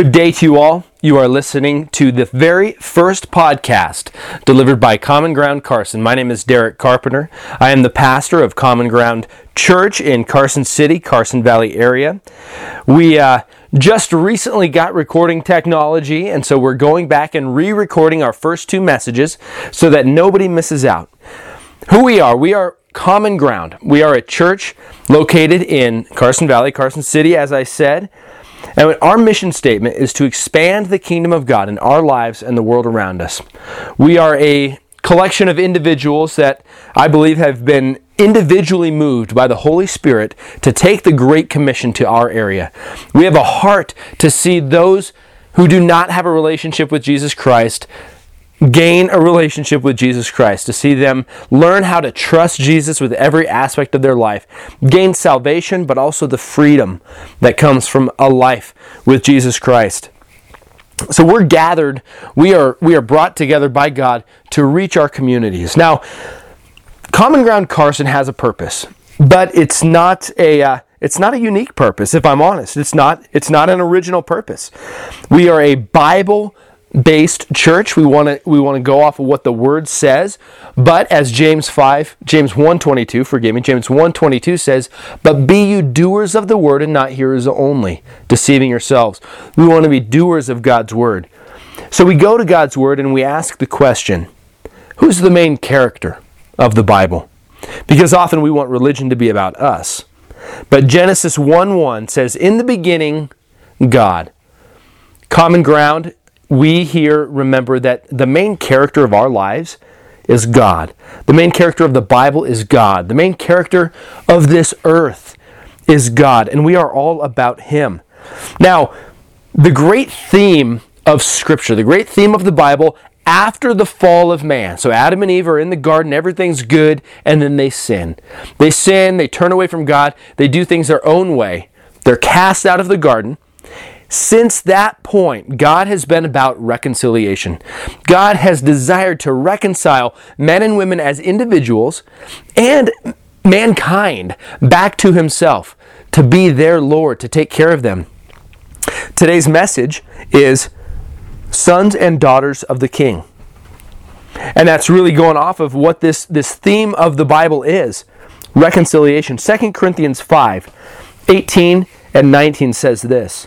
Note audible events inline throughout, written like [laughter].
Good day to you all. You are listening to the very first podcast delivered by Common Ground Carson. My name is Derek Carpenter. I am the pastor of Common Ground Church in Carson City, Carson Valley area. We uh, just recently got recording technology, and so we're going back and re recording our first two messages so that nobody misses out. Who we are, we are Common Ground. We are a church located in Carson Valley, Carson City, as I said. And our mission statement is to expand the kingdom of God in our lives and the world around us. We are a collection of individuals that I believe have been individually moved by the Holy Spirit to take the Great Commission to our area. We have a heart to see those who do not have a relationship with Jesus Christ gain a relationship with Jesus Christ, to see them learn how to trust Jesus with every aspect of their life, gain salvation, but also the freedom that comes from a life with Jesus Christ. So we're gathered, we are we are brought together by God to reach our communities. Now, Common Ground Carson has a purpose, but it's not a uh, it's not a unique purpose if I'm honest. It's not it's not an original purpose. We are a Bible based church. We want to we want to go off of what the word says. But as James 5, James 1:22, forgive me, James 1:22 says, "But be you doers of the word and not hearers only, deceiving yourselves." We want to be doers of God's word. So we go to God's word and we ask the question, who's the main character of the Bible? Because often we want religion to be about us. But Genesis 1:1 says, "In the beginning, God." Common ground we here remember that the main character of our lives is God. The main character of the Bible is God. The main character of this earth is God, and we are all about Him. Now, the great theme of Scripture, the great theme of the Bible after the fall of man. So Adam and Eve are in the garden, everything's good, and then they sin. They sin, they turn away from God, they do things their own way. They're cast out of the garden. Since that point, God has been about reconciliation. God has desired to reconcile men and women as individuals and mankind back to Himself, to be their Lord, to take care of them. Today's message is sons and daughters of the King. And that's really going off of what this, this theme of the Bible is reconciliation. 2 Corinthians 5 18 and 19 says this.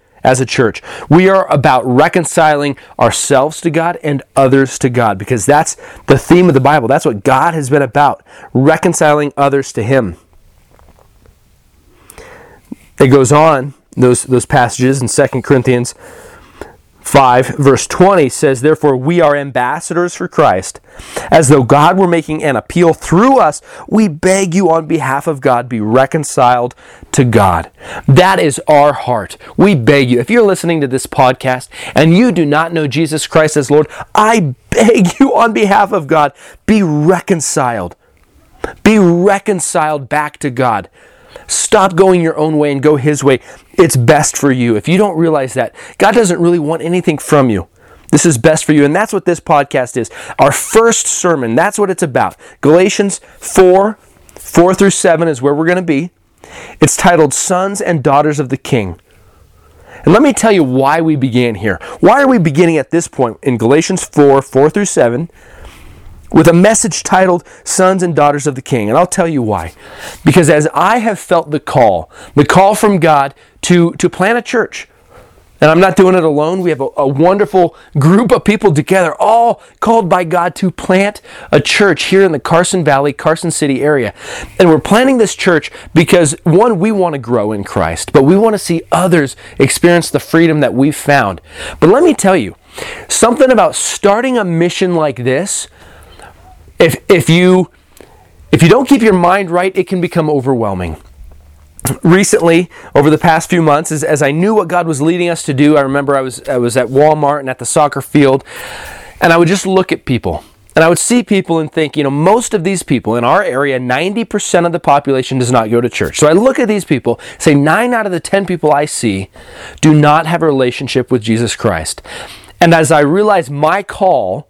as a church. We are about reconciling ourselves to God and others to God because that's the theme of the Bible. That's what God has been about, reconciling others to Him. It goes on, those, those passages in 2 Corinthians 5, verse 20 says, Therefore, we are ambassadors for Christ. As though God were making an appeal through us, we beg you on behalf of God, be reconciled to God. That is our heart. We beg you. If you're listening to this podcast and you do not know Jesus Christ as Lord, I beg you on behalf of God, be reconciled. Be reconciled back to God. Stop going your own way and go His way. It's best for you. If you don't realize that, God doesn't really want anything from you. This is best for you. And that's what this podcast is. Our first sermon, that's what it's about. Galatians 4 4 through 7 is where we're going to be. It's titled Sons and Daughters of the King. And let me tell you why we began here. Why are we beginning at this point in Galatians 4 4 through 7? With a message titled Sons and Daughters of the King. And I'll tell you why. Because as I have felt the call, the call from God to, to plant a church, and I'm not doing it alone. We have a, a, wonderful group of people together, all called by God to plant a church here in the Carson Valley, Carson City area. And we're planting this church because, one, we want to grow in Christ, but we want to see others experience the freedom that we've found. But let me tell you, something about starting a mission like this if, if you if you don't keep your mind right, it can become overwhelming. Recently, over the past few months, as, as I knew what God was leading us to do, I remember I was I was at Walmart and at the soccer field, and I would just look at people And I would see people and think, you know, most of these people in our area, 90% of the population does not go to church. So I look at these people, say nine out of the 10 people I see do not have a relationship with Jesus Christ. And as I realize my call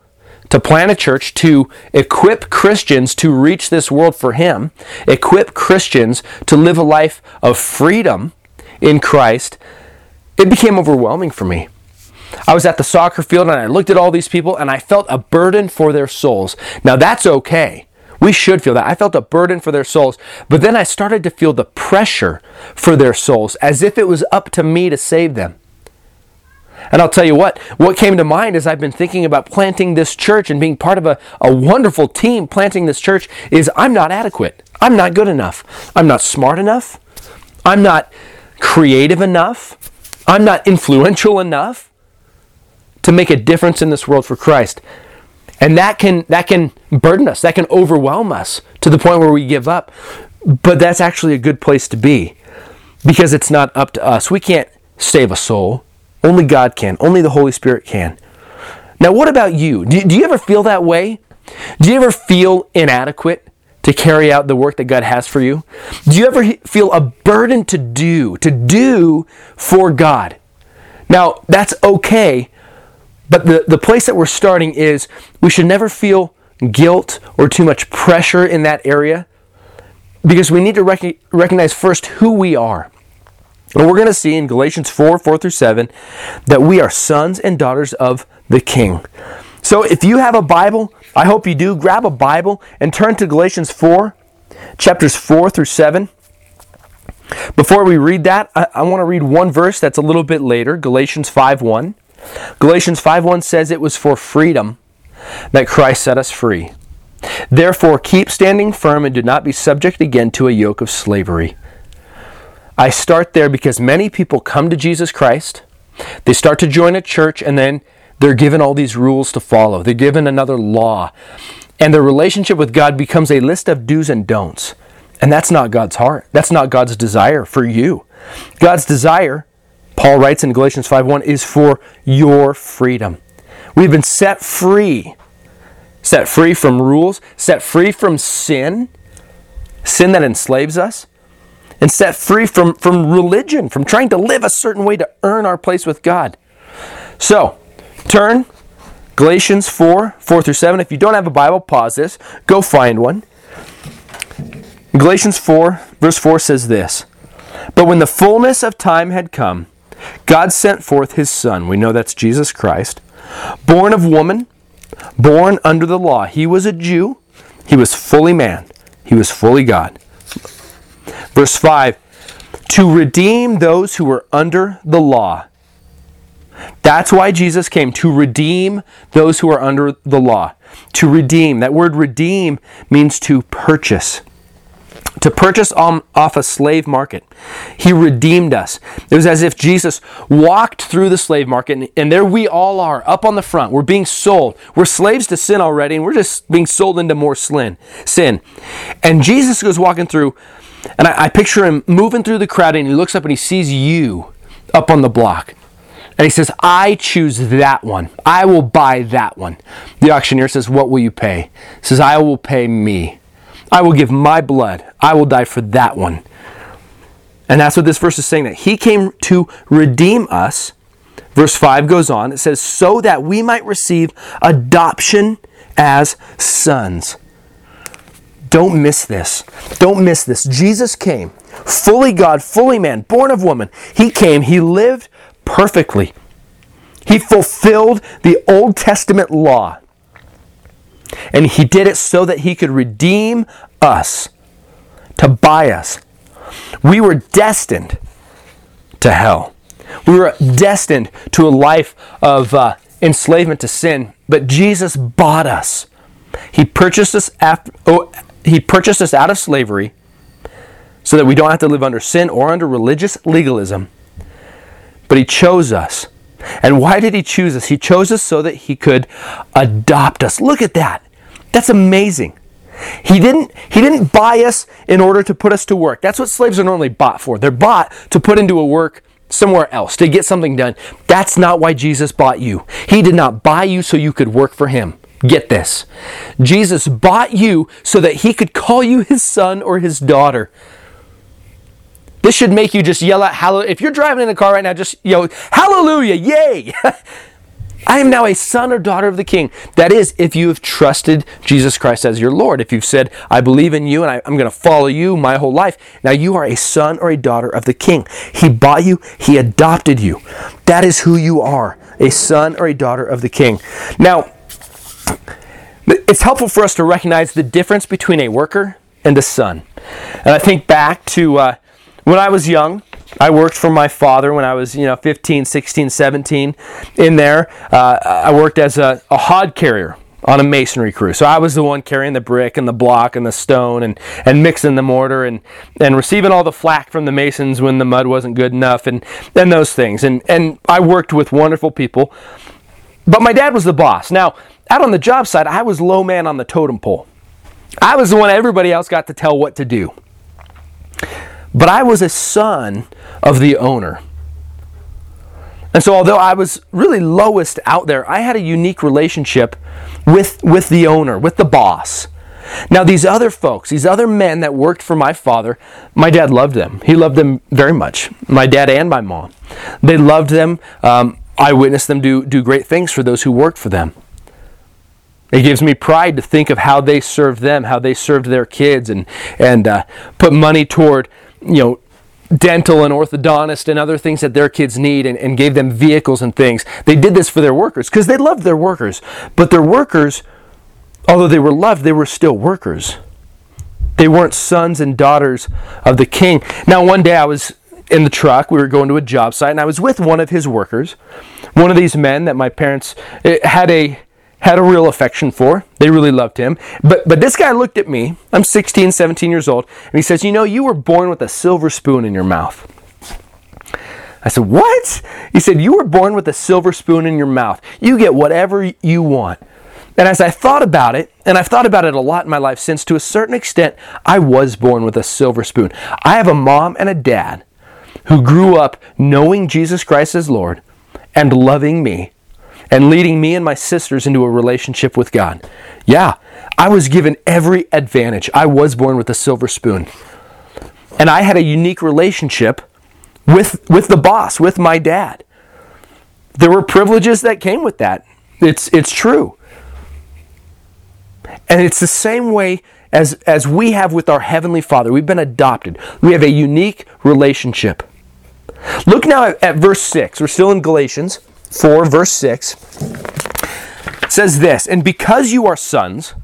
to plant a church, to equip Christians to reach this world for Him, equip Christians to live a life of freedom in Christ, it became overwhelming for me. I was at the soccer field and I looked at all these people and I felt a burden for their souls. Now that's okay. We should feel that. I felt a burden for their souls. But then I started to feel the pressure for their souls as if it was up to me to save them. And I'll tell you what, what came to mind as I've been thinking about planting this church and being part of a, a wonderful team planting this church is I'm not adequate. I'm not good enough. I'm not smart enough. I'm not creative enough. I'm not influential enough to make a difference in this world for Christ. And that can that can burden us, that can overwhelm us to the point where we give up. But that's actually a good place to be because it's not up to us. We can't save a soul. Only God can. Only the Holy Spirit can. Now, what about you? Do, do you ever feel that way? Do you ever feel inadequate to carry out the work that God has for you? Do you ever feel a burden to do, to do for God? Now, that's okay but the, the place that we're starting is we should never feel guilt or too much pressure in that area because we need to rec- recognize first who we are. And we're going to see in Galatians 4 4 through 7 that we are sons and daughters of the King. So if you have a Bible, I hope you do, grab a Bible and turn to Galatians 4, chapters 4 through 7. Before we read that, I, I want to read one verse that's a little bit later, Galatians 5 1. Galatians 5 1 says it was for freedom that Christ set us free. Therefore keep standing firm and do not be subject again to a yoke of slavery. I start there because many people come to Jesus Christ, they start to join a church and then they're given all these rules to follow. They're given another law. And their relationship with God becomes a list of do's and don'ts. And that's not God's heart. That's not God's desire for you. God's desire Paul writes in Galatians 5:1 is for your freedom. We've been set free. Set free from rules, set free from sin, sin that enslaves us, and set free from, from religion, from trying to live a certain way to earn our place with God. So, turn Galatians 4, 4 through 7. If you don't have a Bible, pause this. Go find one. Galatians 4, verse 4 says this But when the fullness of time had come, God sent forth his Son. We know that's Jesus Christ. Born of woman, born under the law. He was a Jew. He was fully man. He was fully God. Verse 5 To redeem those who were under the law. That's why Jesus came, to redeem those who are under the law. To redeem. That word redeem means to purchase to purchase um, off a slave market. He redeemed us. It was as if Jesus walked through the slave market, and there we all are, up on the front. We're being sold. We're slaves to sin already, and we're just being sold into more sin. And Jesus goes walking through, and I, I picture him moving through the crowd, and he looks up and he sees you up on the block. And he says, I choose that one. I will buy that one. The auctioneer says, What will you pay? He says, I will pay me. I will give my blood. I will die for that one. And that's what this verse is saying that he came to redeem us. Verse 5 goes on. It says, so that we might receive adoption as sons. Don't miss this. Don't miss this. Jesus came, fully God, fully man, born of woman. He came, he lived perfectly. He fulfilled the Old Testament law. And he did it so that he could redeem us, to buy us. We were destined to hell. We were destined to a life of uh, enslavement to sin, but Jesus bought us. He purchased us after, oh, he purchased us out of slavery so that we don't have to live under sin or under religious legalism. But he chose us. And why did he choose us? He chose us so that he could adopt us. Look at that. That's amazing. He didn't, he didn't buy us in order to put us to work. That's what slaves are normally bought for. They're bought to put into a work somewhere else, to get something done. That's not why Jesus bought you. He did not buy you so you could work for him. Get this. Jesus bought you so that he could call you his son or his daughter. This should make you just yell out hallelujah. If you're driving in the car right now, just yell hallelujah, yay! [laughs] I am now a son or daughter of the King. That is, if you have trusted Jesus Christ as your Lord. If you've said, I believe in you and I, am going to follow you my whole life. Now you are a son or a daughter of the King. He bought you, He adopted you. That is who you are a son or a daughter of the King. Now, it's helpful for us to recognize the difference between a worker and a son. And I think back to uh, when I was young, I worked for my father when I was, you know, 15, 16, 17 in there. Uh, I worked as a, a hod carrier on a masonry crew. So I was the one carrying the brick and the block and the stone and, and mixing the mortar and, and receiving all the flack from the masons when the mud wasn't good enough and, and those things. And, and I worked with wonderful people. But my dad was the boss. Now, out on the job site, I was low man on the totem pole. I was the one everybody else got to tell what to do. But I was a son of the owner. And so, although I was really lowest out there, I had a unique relationship with, with the owner, with the boss. Now, these other folks, these other men that worked for my father, my dad loved them. He loved them very much. My dad and my mom. They loved them. Um, I witnessed them do, do great things for those who worked for them. It gives me pride to think of how they served them, how they served their kids, and, and uh, put money toward you know, dental and orthodontist and other things that their kids need and, and gave them vehicles and things. They did this for their workers because they loved their workers. But their workers, although they were loved, they were still workers. They weren't sons and daughters of the king. Now, one day I was in the truck. We were going to a job site, and I was with one of his workers, one of these men that my parents eh, had a had a real affection for. They really loved him. But but this guy looked at me. I'm 16, 17 years old, and he says, "You know, you were born with a silver spoon in your mouth." I said, "What?" He said, "You were born with a silver spoon in your mouth. You get whatever you want." And as I thought about it, and I've thought about it a lot in my life since, to a certain extent, I was born with a silver spoon. I have a mom and a dad who grew up knowing Jesus Christ as Lord and loving me and leading me and my sisters into a relationship with God. Yeah, I was given every advantage. I was born with a silver spoon. And I had a unique relationship with, with the boss, with my dad. There were privileges that came with that. It's, it's true. And it's the same way as, as we have with our Heavenly Father. We've been adopted, we have a unique relationship. Look now at, at verse 6. We're still in Galatians. 4, verse 6 says this And because you are sons,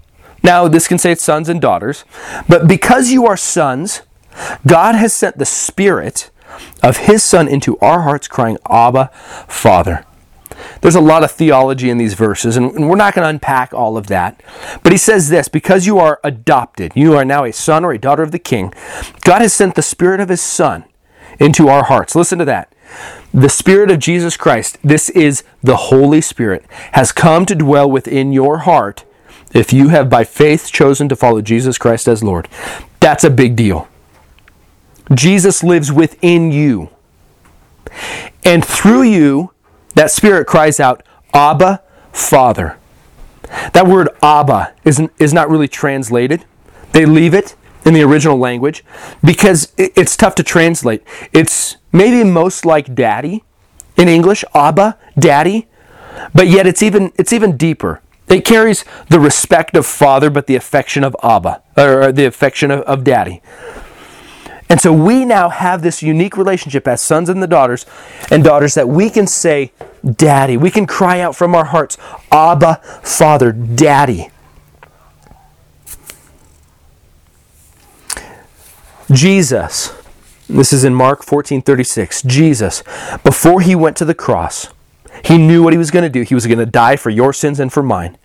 now this can say it's sons and daughters, but because you are sons, God has sent the Spirit of His Son into our hearts, crying, Abba, Father. There's a lot of theology in these verses, and we're not going to unpack all of that. But he says this because you are adopted, you are now a son or a daughter of the king, God has sent the Spirit of His Son into our hearts. Listen to that. The Spirit of Jesus Christ, this is the Holy Spirit, has come to dwell within your heart if you have by faith chosen to follow Jesus Christ as Lord. That's a big deal. Jesus lives within you. And through you, that Spirit cries out, Abba, Father. That word Abba isn't, is not really translated. They leave it in the original language because it's tough to translate. It's maybe most like daddy in English, Abba, daddy, but yet it's even it's even deeper. It carries the respect of father, but the affection of Abba, or the affection of, of daddy. And so we now have this unique relationship as sons and the daughters and daughters that we can say, Daddy. We can cry out from our hearts, Abba, Father, Daddy. Jesus, this is in Mark 14:36. Jesus, before he went to the cross, he knew what he was going to do. He was going to die for your sins and for mine.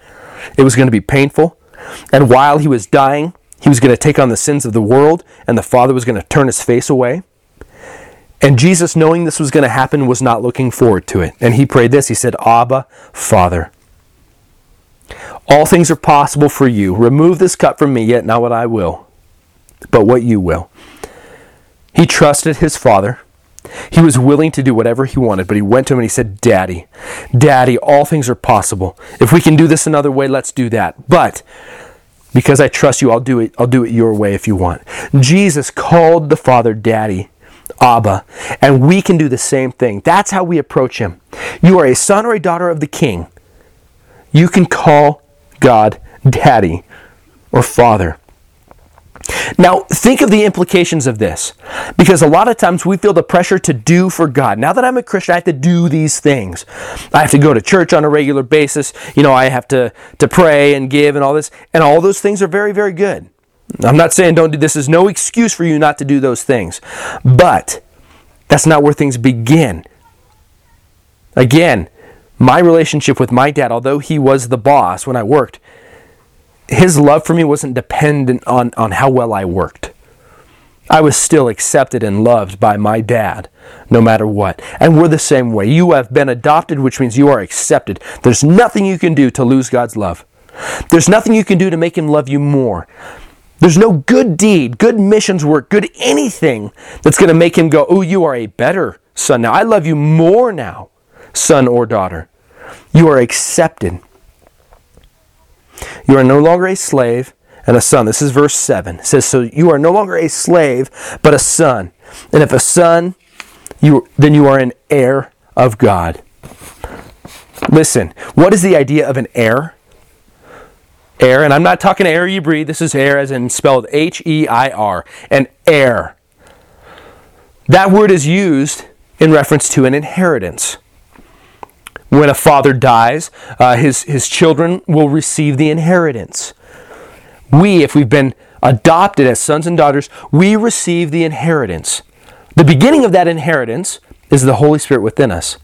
It was going to be painful. And while he was dying, he was going to take on the sins of the world, and the Father was going to turn his face away. And Jesus, knowing this was going to happen, was not looking forward to it. And he prayed this He said, Abba, Father. All things are possible for you. Remove this cup from me, yet not what I will, but what you will. He trusted his father. He was willing to do whatever he wanted, but he went to him and he said, Daddy, Daddy, all things are possible. If we can do this another way, let's do that. But because I trust you, I'll do it, I'll do it your way if you want. Jesus called the Father Daddy. Abba, and we can do the same thing. That's how we approach him. You are a son or a daughter of the king. You can call God daddy or father. Now, think of the implications of this. Because a lot of times we feel the pressure to do for God. Now that I'm a Christian, I have to do these things. I have to go to church on a regular basis. You know, I have to, to pray and give and all this. And all those things are very, very good. I'm not saying don't do this is no excuse for you not to do those things. But that's not where things begin. Again, my relationship with my dad, although he was the boss when I worked, his love for me wasn't dependent on, on how well I worked. I was still accepted and loved by my dad, no matter what. And we're the same way. You have been adopted, which means you are accepted. There's nothing you can do to lose God's love. There's nothing you can do to make him love you more. There's no good deed, good missions work, good anything that's going to make him go, Oh, you are a better son now. I love you more now, son or daughter. You are accepted. You are no longer a slave and a son. This is verse 7. It says, So you are no longer a slave, but a son. And if a son, you, then you are an heir of God. Listen, what is the idea of an heir? Heir, and I'm not talking air you breathe. This is air as in spelled H E I R, an heir. That word is used in reference to an inheritance. When a father dies, uh, his, his children will receive the inheritance. We, if we've been adopted as sons and daughters, we receive the inheritance. The beginning of that inheritance is the Holy Spirit within us.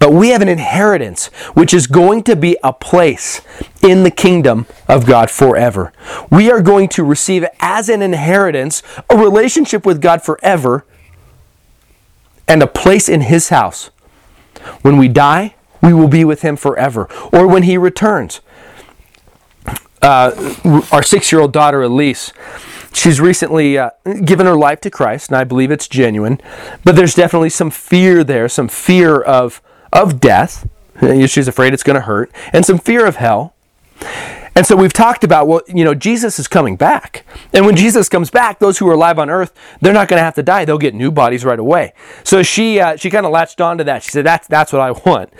But we have an inheritance which is going to be a place in the kingdom of God forever. We are going to receive as an inheritance a relationship with God forever and a place in His house. When we die, we will be with him forever. Or when he returns. Uh, our six year old daughter, Elise, she's recently uh, given her life to Christ, and I believe it's genuine. But there's definitely some fear there, some fear of, of death. She's afraid it's going to hurt, and some fear of hell. And so we've talked about, well, you know, Jesus is coming back. And when Jesus comes back, those who are alive on earth, they're not going to have to die. They'll get new bodies right away. So she, uh, she kind of latched onto that. She said, that's, that's what I want.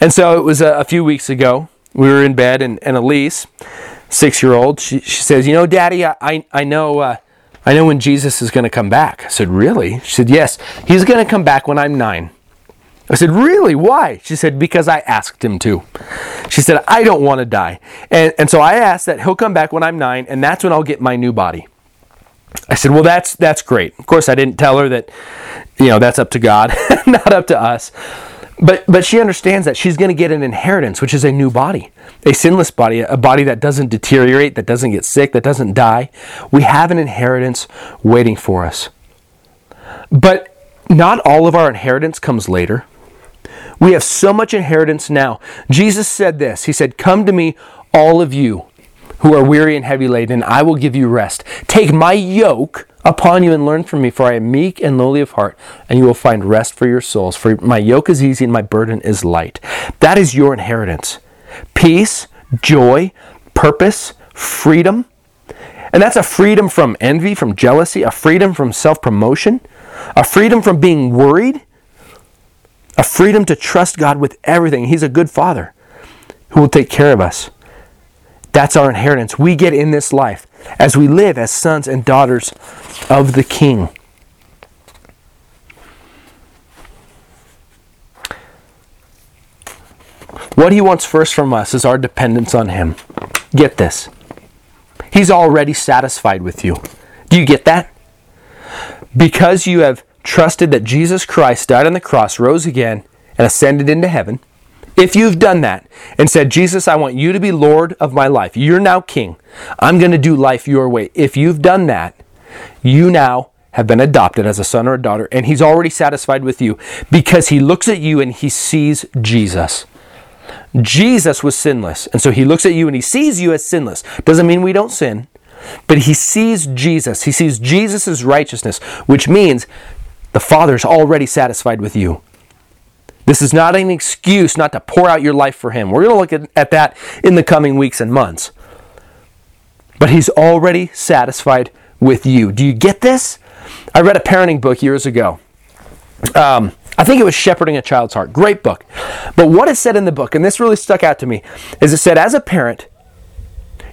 And so it was a, a few weeks ago. We were in bed, and, and Elise, six year old, she, she says, You know, Daddy, I, I know. Uh, I know when Jesus is going to come back. I said, Really? She said, Yes, he's going to come back when I'm nine. I said, Really? Why? She said, Because I asked him to. She said, I don't want to die. And, and so I asked that he'll come back when I'm nine, and that's when I'll get my new body. I said, Well, that's, that's great. Of course, I didn't tell her that, you know, that's up to God, [laughs] not up to us. But, but she understands that she's going to get an inheritance, which is a new body, a sinless body, a body that doesn't deteriorate, that doesn't get sick, that doesn't die. We have an inheritance waiting for us. But not all of our inheritance comes later. We have so much inheritance now. Jesus said this He said, Come to me, all of you who are weary and heavy laden, and I will give you rest. Take my yoke upon you and learn from me, for I am meek and lowly of heart, and you will find rest for your souls. For my yoke is easy and my burden is light. That is your inheritance peace, joy, purpose, freedom. And that's a freedom from envy, from jealousy, a freedom from self promotion, a freedom from being worried, a freedom to trust God with everything. He's a good father who will take care of us. That's our inheritance we get in this life as we live as sons and daughters of the King. What he wants first from us is our dependence on him. Get this. He's already satisfied with you. Do you get that? Because you have trusted that Jesus Christ died on the cross, rose again, and ascended into heaven, if you've done that and said, Jesus, I want you to be Lord of my life, you're now king. I'm going to do life your way. If you've done that, you now have been adopted as a son or a daughter, and he's already satisfied with you because he looks at you and he sees Jesus. Jesus was sinless, and so he looks at you and he sees you as sinless. Doesn't mean we don't sin, but he sees Jesus. He sees Jesus' righteousness, which means the Father is already satisfied with you. This is not an excuse not to pour out your life for Him. We're going to look at, at that in the coming weeks and months. But He's already satisfied with you. Do you get this? I read a parenting book years ago. Um, I think it was Shepherding a Child's Heart. Great book. But what is said in the book, and this really stuck out to me, is it said, as a parent,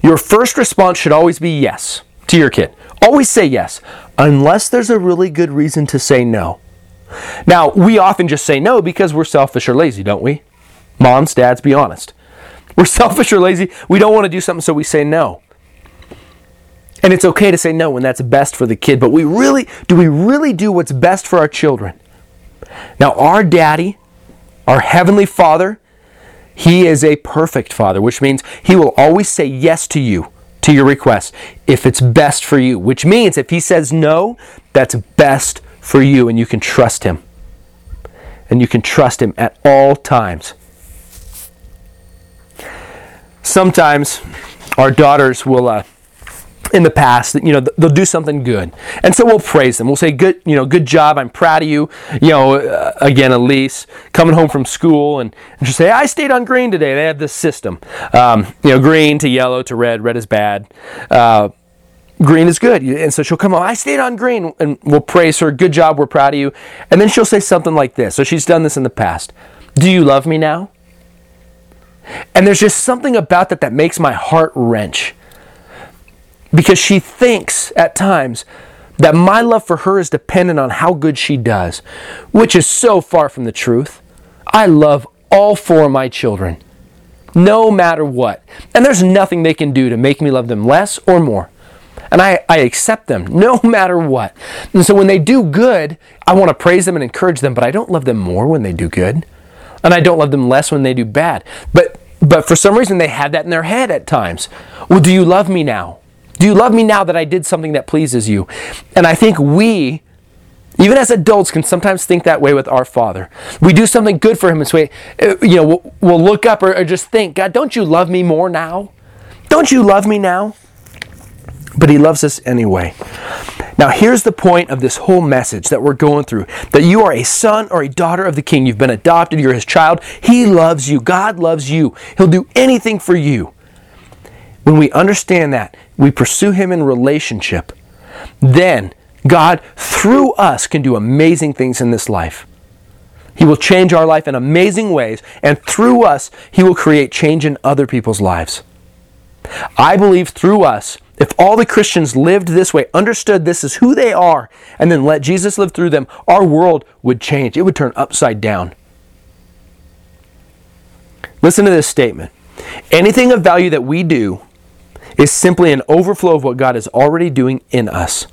your first response should always be yes to your kid. Always say yes, unless there's a really good reason to say no. Now, we often just say no because we're selfish or lazy, don't we? Moms, dads, be honest. We're [laughs] selfish or lazy. We don't want to do something, so we say no. And it's okay to say no when that's best for the kid, but we really do we really do what's best for our children? Now, our daddy, our heavenly father, he is a perfect father, which means he will always say yes to you, to your request, if it's best for you, which means if he says no, that's best for you and you can trust him. And you can trust him at all times. Sometimes our daughters will uh, in the past you know they'll do something good. And so we'll praise them. We'll say good you know good job. I'm proud of you. You know uh, again elise coming home from school and, and she'll say i stayed on green today. They have this system. Um, you know green to yellow to red. Red is bad. Uh, green is good. And so she'll come home i stayed on green and we'll praise her. Good job. We're proud of you. And then she'll say something like this. So she's done this in the past. Do you love me now? And there's just something about that that makes my heart wrench because she thinks at times that my love for her is dependent on how good she does, which is so far from the truth. I love all four of my children, no matter what. And there's nothing they can do to make me love them less or more. And I, I accept them [laughs] no matter what. And so when they do good, I want to praise them and encourage them, but I don't love them more when they do good. And I don't love them less when they do bad. But but for some reason they have that in their head at times. Well, do you love me now? Do you love me now that I did something that pleases you? And I think we, even as adults, can sometimes think that way with our Father. We do something good for Him and say, uh, you know, we'll, look up or just think, God, don't you love me more now? Don't you love me now? But He loves us anyway. Now, here's the point of this whole message that we're going through that you are a son or a daughter of the King. You've been adopted, you're His child. He loves you. God loves you. He'll do anything for you. When we understand that, we pursue Him in relationship, then God, through us, can do amazing things in this life. He will change our life in amazing ways, and through us, He will create change in other people's lives. I believe through us, if all the Christians lived this way, understood this is who they are, and then let Jesus live through them, our world would change. It would turn upside down. Listen to this statement anything of value that we do is simply an overflow of what God is already doing in us.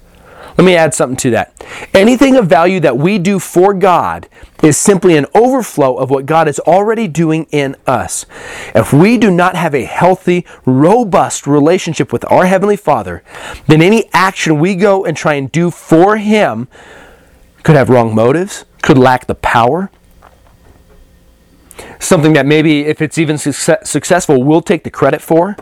Let me add something to that. Anything of value that we do for God is simply an overflow of what God is already doing in us. If we do not have a healthy, robust relationship with our Heavenly Father, then any action we go and try and do for Him could have wrong motives, could lack the power. Something that maybe, if it's even success- successful, we'll take the credit for.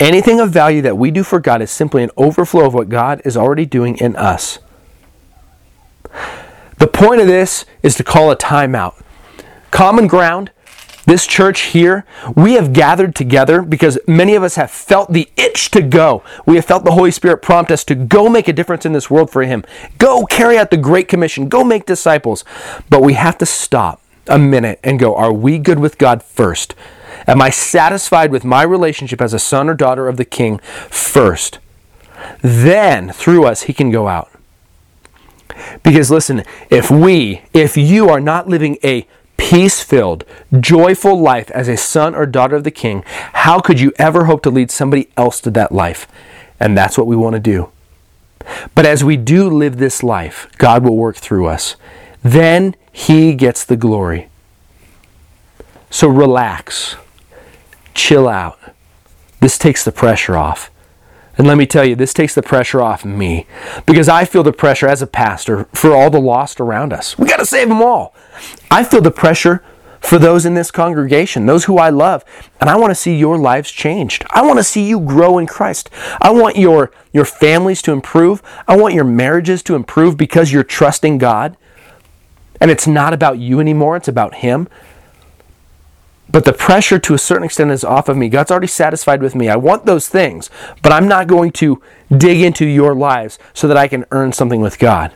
Anything of value that we do for God is simply an overflow of what God is already doing in us. The point of this is to call a timeout. Common ground, this church here, we have gathered together because many of us have felt the itch to go. We have felt the Holy Spirit prompt us to go make a difference in this world for Him. Go carry out the Great Commission. Go make disciples. But we have to stop a minute and go, are we good with God first? Am I satisfied with my relationship as a son or daughter of the king first? Then, through us, he can go out. Because listen, if we, if you are not living a peace filled, joyful life as a son or daughter of the king, how could you ever hope to lead somebody else to that life? And that's what we want to do. But as we do live this life, God will work through us. Then He gets the glory. So relax chill out. This takes the pressure off. And let me tell you, this takes the pressure off me because I feel the pressure as a pastor for all the lost around us. We got to save them all. I feel the pressure for those in this congregation, those who I love. And I want to see your lives changed. I want to see you grow in Christ. I want your, your families to improve. I want your marriages to improve because you're trusting God. And it's not about you anymore, it's about Him. But the pressure to a certain extent is off of me. God's already satisfied with me. I want those things, but I'm not going to dig into your lives so that I can earn something with God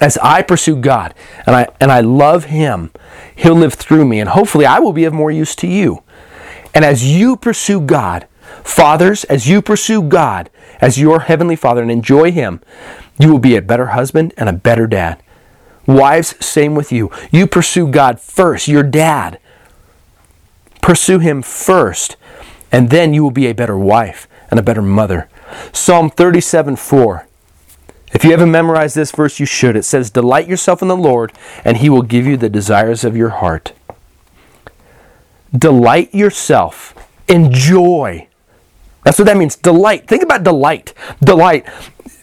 as I pursue God and I and I love him, he'll live through me and hopefully I will be of more use to you. And as you pursue God, fathers, as you pursue God as your heavenly Father and enjoy him, you will be a better husband and a better dad. Wives, same with you. You pursue God first, your dad. Pursue him first, and then you will be a better wife and a better mother. Psalm 37 4. If you haven't memorized this verse, you should. It says, Delight yourself in the Lord, and he will give you the desires of your heart. Delight yourself. Enjoy. That's what that means. Delight. Think about delight. Delight.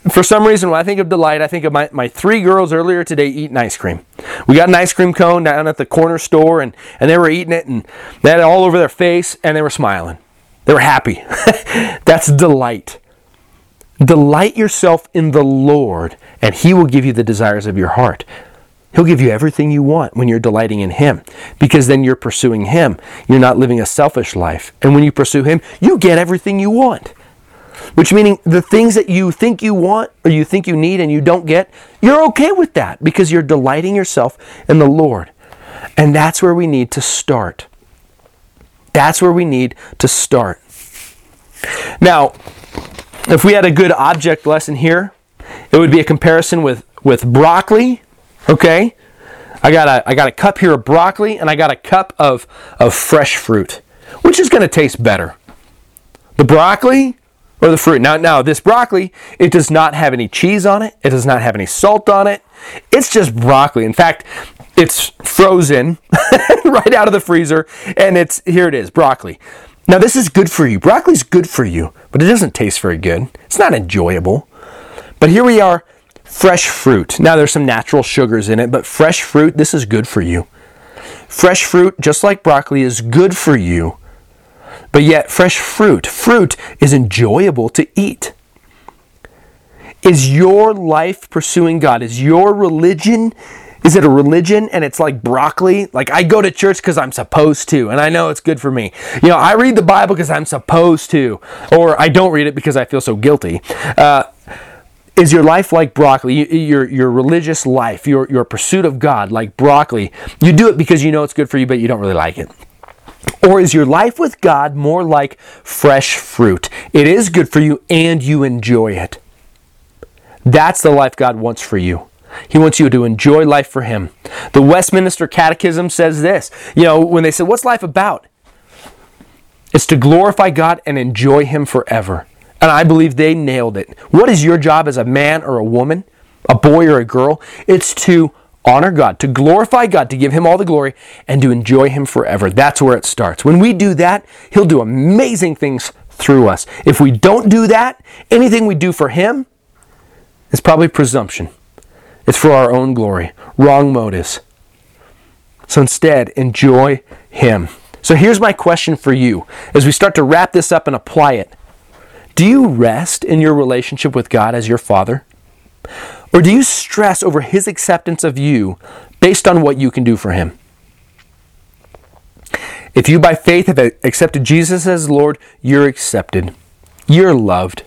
For some reason, when I think of delight, I think of my, my three girls earlier today eating ice cream. We got an ice cream cone down at the corner store, and, and they were eating it, and they had it all over their face, and they were smiling. They were happy. [laughs] That's delight. Delight yourself in the Lord, and He will give you the desires of your heart. He'll give you everything you want when you're delighting in Him, because then you're pursuing Him. You're not living a selfish life. And when you pursue Him, you get everything you want. Which meaning the things that you think you want or you think you need and you don't get, you're okay with that because you're delighting yourself in the Lord. And that's where we need to start. That's where we need to start. Now, if we had a good object lesson here, it would be a comparison with, with broccoli. Okay? I got a I got a cup here of broccoli and I got a cup of, of fresh fruit. Which is going to taste better? The broccoli or the fruit? Now now this broccoli, it does not have any cheese on it. It does not have any salt on it. It's just broccoli. In fact, it's frozen [laughs] right out of the freezer and it's here it is, broccoli. Now, this is good for you. Broccoli's good for you, but it doesn't taste very good. It's not enjoyable. But here we are, fresh fruit. Now, there's some natural sugars in it, but fresh fruit, this is good for you. Fresh fruit, just like broccoli, is good for you. But yet, fresh fruit, fruit is enjoyable to eat. Is your life pursuing God? Is your religion is it a religion and it's like broccoli? Like I go to church because I'm supposed to, and I know it's good for me. You know, I read the Bible because I'm supposed to, or I don't read it because I feel so guilty. Uh, is your life like broccoli? Your your religious life, your your pursuit of God, like broccoli? You do it because you know it's good for you, but you don't really like it. Or is your life with God more like fresh fruit? It is good for you and you enjoy it. That's the life God wants for you. He wants you to enjoy life for Him. The Westminster Catechism says this. You know, when they said, What's life about? It's to glorify God and enjoy Him forever. And I believe they nailed it. What is your job as a man or a woman, a boy or a girl? It's to honor God, to glorify God, to give Him all the glory, and to enjoy Him forever. That's where it starts. When we do that, He'll do amazing things through us. If we don't do that, anything we do for Him is probably presumption. It's for our own glory. Wrong motives. So instead, enjoy Him. So here's my question for you as we start to wrap this up and apply it. Do you rest in your relationship with God as your Father? Or do you stress over His acceptance of you based on what you can do for Him? If you by faith have accepted Jesus as Lord, you're accepted. You're loved.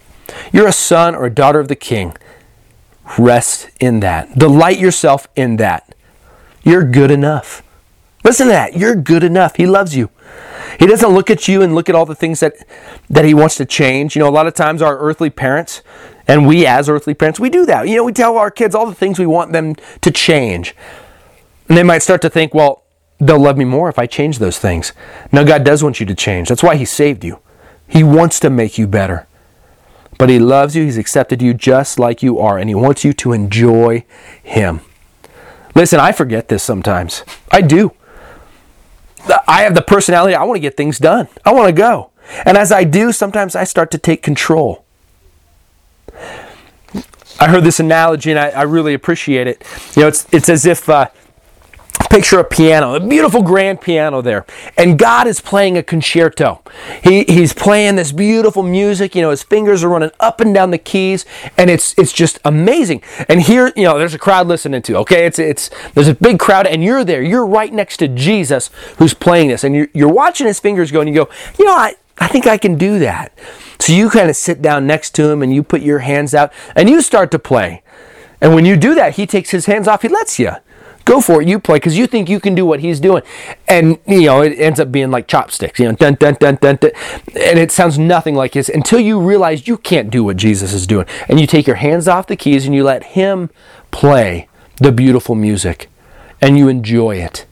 You're a son or a daughter of the King. Rest in that. Delight yourself in that. You're good enough. Listen to that. You're good enough. He loves you. He doesn't look at you and look at all the things that, that he wants to change. You know, a lot of times our earthly parents, and we as earthly parents, we do that. You know, we tell our kids all the things we want them to change. And they might start to think, well, they'll love me more if I change those things. No, God does want you to change. That's why He saved you. He wants to make you better. But He loves you, He's accepted you just like you are, and He wants you to enjoy Him. Listen, I forget this sometimes. I do. I have the personality, I want to get things done, I want to go. And as I do, sometimes I start to take control. I heard this analogy and I, I really appreciate it. You know, it's, it's as if uh, picture a piano, a beautiful grand piano there. And God is playing a concerto. He, he's playing this beautiful music. You know, his fingers are running up and down the keys, and it's it's just amazing. And here, you know, there's a crowd listening to. Okay, it's it's there's a big crowd, and you're there. You're right next to Jesus, who's playing this, and you're, you're watching his fingers go, and you go, you know, I I think I can do that. So you kind of sit down next to him, and you put your hands out, and you start to play. And when you do that, he takes his hands off. He lets you. Go for it, you play, because you think you can do what he's doing. And, you know, it ends up being like chopsticks, you know, dun, dun, dun, dun, dun. And it sounds nothing like his until you realize you can't do what Jesus is doing. And you take your hands off the keys and you let him play the beautiful music and you enjoy it.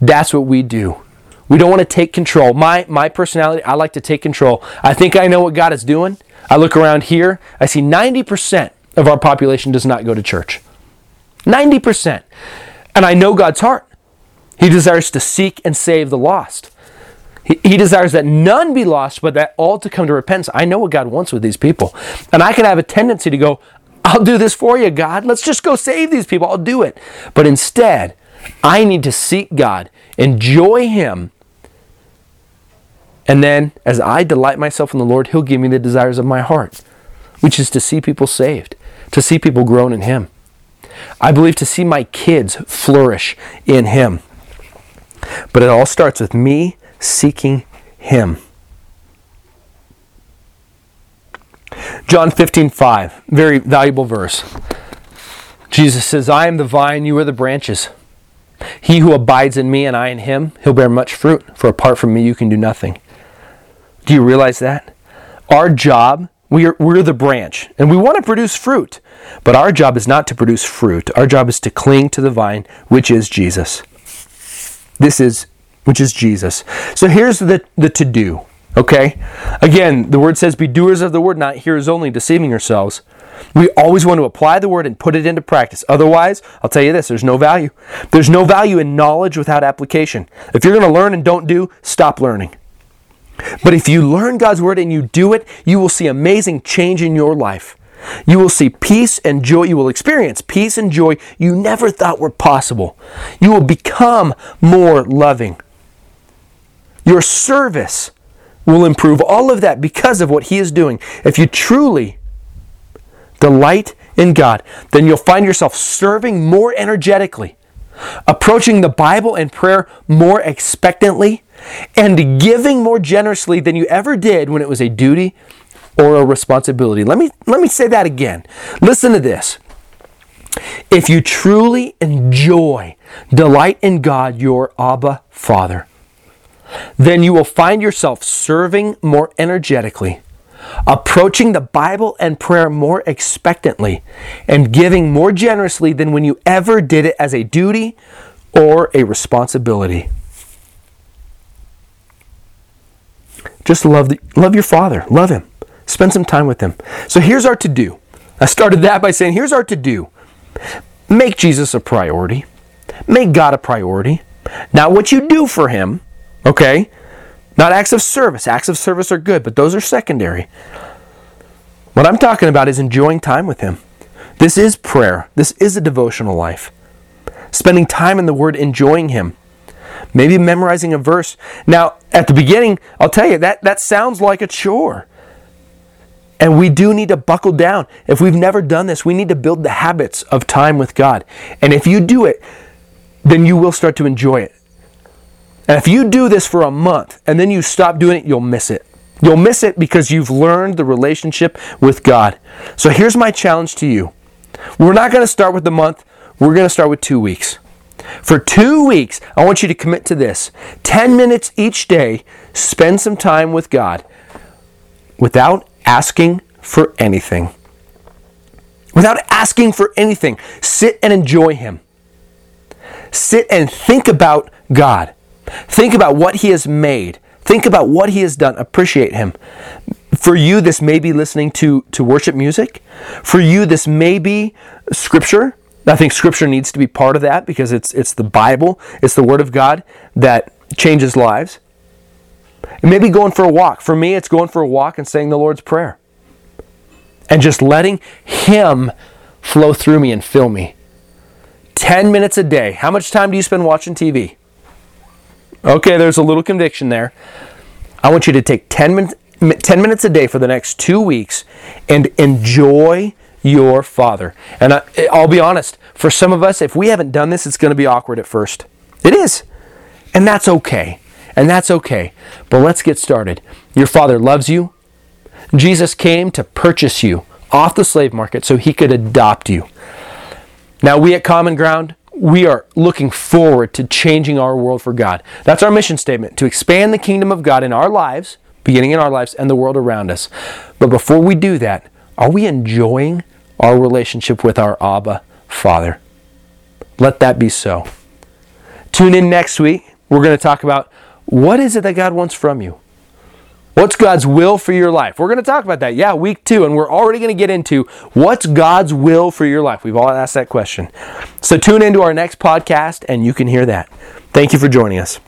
That's what we do. We don't want to take control. My my personality, I like to take control. I think I know what God is doing. I look around here, I see 90% of our population does not go to church. 90%. And I know God's heart. He desires to seek and save the lost. He, he desires that none be lost, but that all to come to repentance. I know what God wants with these people. And I can have a tendency to go, I'll do this for you, God. Let's just go save these people. I'll do it. But instead, I need to seek God, enjoy Him. And then, as I delight myself in the Lord, He'll give me the desires of my heart, which is to see people saved, to see people grown in Him. I believe to see my kids flourish in Him. But it all starts with me seeking Him. John 15, 5, very valuable verse. Jesus says, I am the vine, you are the branches. He who abides in me and I in him, he'll bear much fruit, for apart from me you can do nothing. Do you realize that? Our job we are, we're the branch, and we want to produce fruit. But our job is not to produce fruit. Our job is to cling to the vine, which is Jesus. This is, which is Jesus. So here's the, the to do, okay? Again, the word says, Be doers of the word, not hearers only, deceiving yourselves. We always want to apply the word and put it into practice. Otherwise, I'll tell you this there's no value. There's no value in knowledge without application. If you're going to learn and don't do, stop learning. But if you learn God's word and you do it, you will see amazing change in your life. You will see peace and joy. You will experience peace and joy you never thought were possible. You will become more loving. Your service will improve. All of that because of what He is doing. If you truly delight in God, then you'll find yourself serving more energetically, approaching the Bible and prayer more expectantly, and giving more generously than you ever did when it was a duty or a responsibility. Let me let me say that again. Listen to this. If you truly enjoy, delight in God, your Abba Father, then you will find yourself serving more energetically, approaching the Bible and prayer more expectantly, and giving more generously than when you ever did it as a duty or a responsibility. Just love, the, love your father. Love him. Spend some time with him. So here's our to do. I started that by saying, here's our to do. Make Jesus a priority. Make God a priority. Not what you do for him, okay? Not acts of service. Acts of service are good, but those are secondary. What I'm talking about is enjoying time with him. This is prayer. This is a devotional life. Spending time in the Word, enjoying Him maybe memorizing a verse. Now, at the beginning, I'll tell you, that, that sounds like a chore. And we do need to buckle down. If we've never done this, we need to build the habits of time with God. And if you do it, then you will start to enjoy it. And if you do this for a month and then you stop doing it, you'll miss it. You'll miss it because you've learned the relationship with God. So here's my challenge to you. We're not going to start with the month, we're going to start with two weeks. For two weeks, I want you to commit to this 10 minutes each day, spend some time with God without asking for anything. Without asking for anything, sit and enjoy Him. Sit and think about God. Think about what He has made. Think about what He has done. Appreciate Him. For you, this may be listening to, to worship music. For you, this may be scripture. I think Scripture needs to be part of that because it's it's the Bible, it's the Word of God that changes lives. It may be going for a walk. For me, it's going for a walk and saying the Lord's Prayer. And just letting Him flow through me and fill me. 10 minutes a day. How much time do you spend watching TV? Okay, there's a little conviction there. I want you to take 10 minutes 10 minutes a day for the next 2 weeks and enjoy your father. And I, I'll be honest, for some of us if we haven't done this it's going to be awkward at first. It is. And that's okay. And that's okay. But let's get started. Your father loves you. Jesus came to purchase you off the slave market so he could adopt you. Now, we at Common Ground, we are looking forward to changing our world for God. That's our mission statement to expand the kingdom of God in our lives, beginning in our lives, and the world around us. But before we do that, are we enjoying our relationship with our Abba Father? Let that be so. Tune in next week. We're going to talk about what is it that God wants from you? What's God's will for your life? We're going to talk about that. Yeah, week two. And we're already going to get into what's God's will for your life. We've all asked that question. So tune into our next podcast and you can hear that. Thank you for joining us.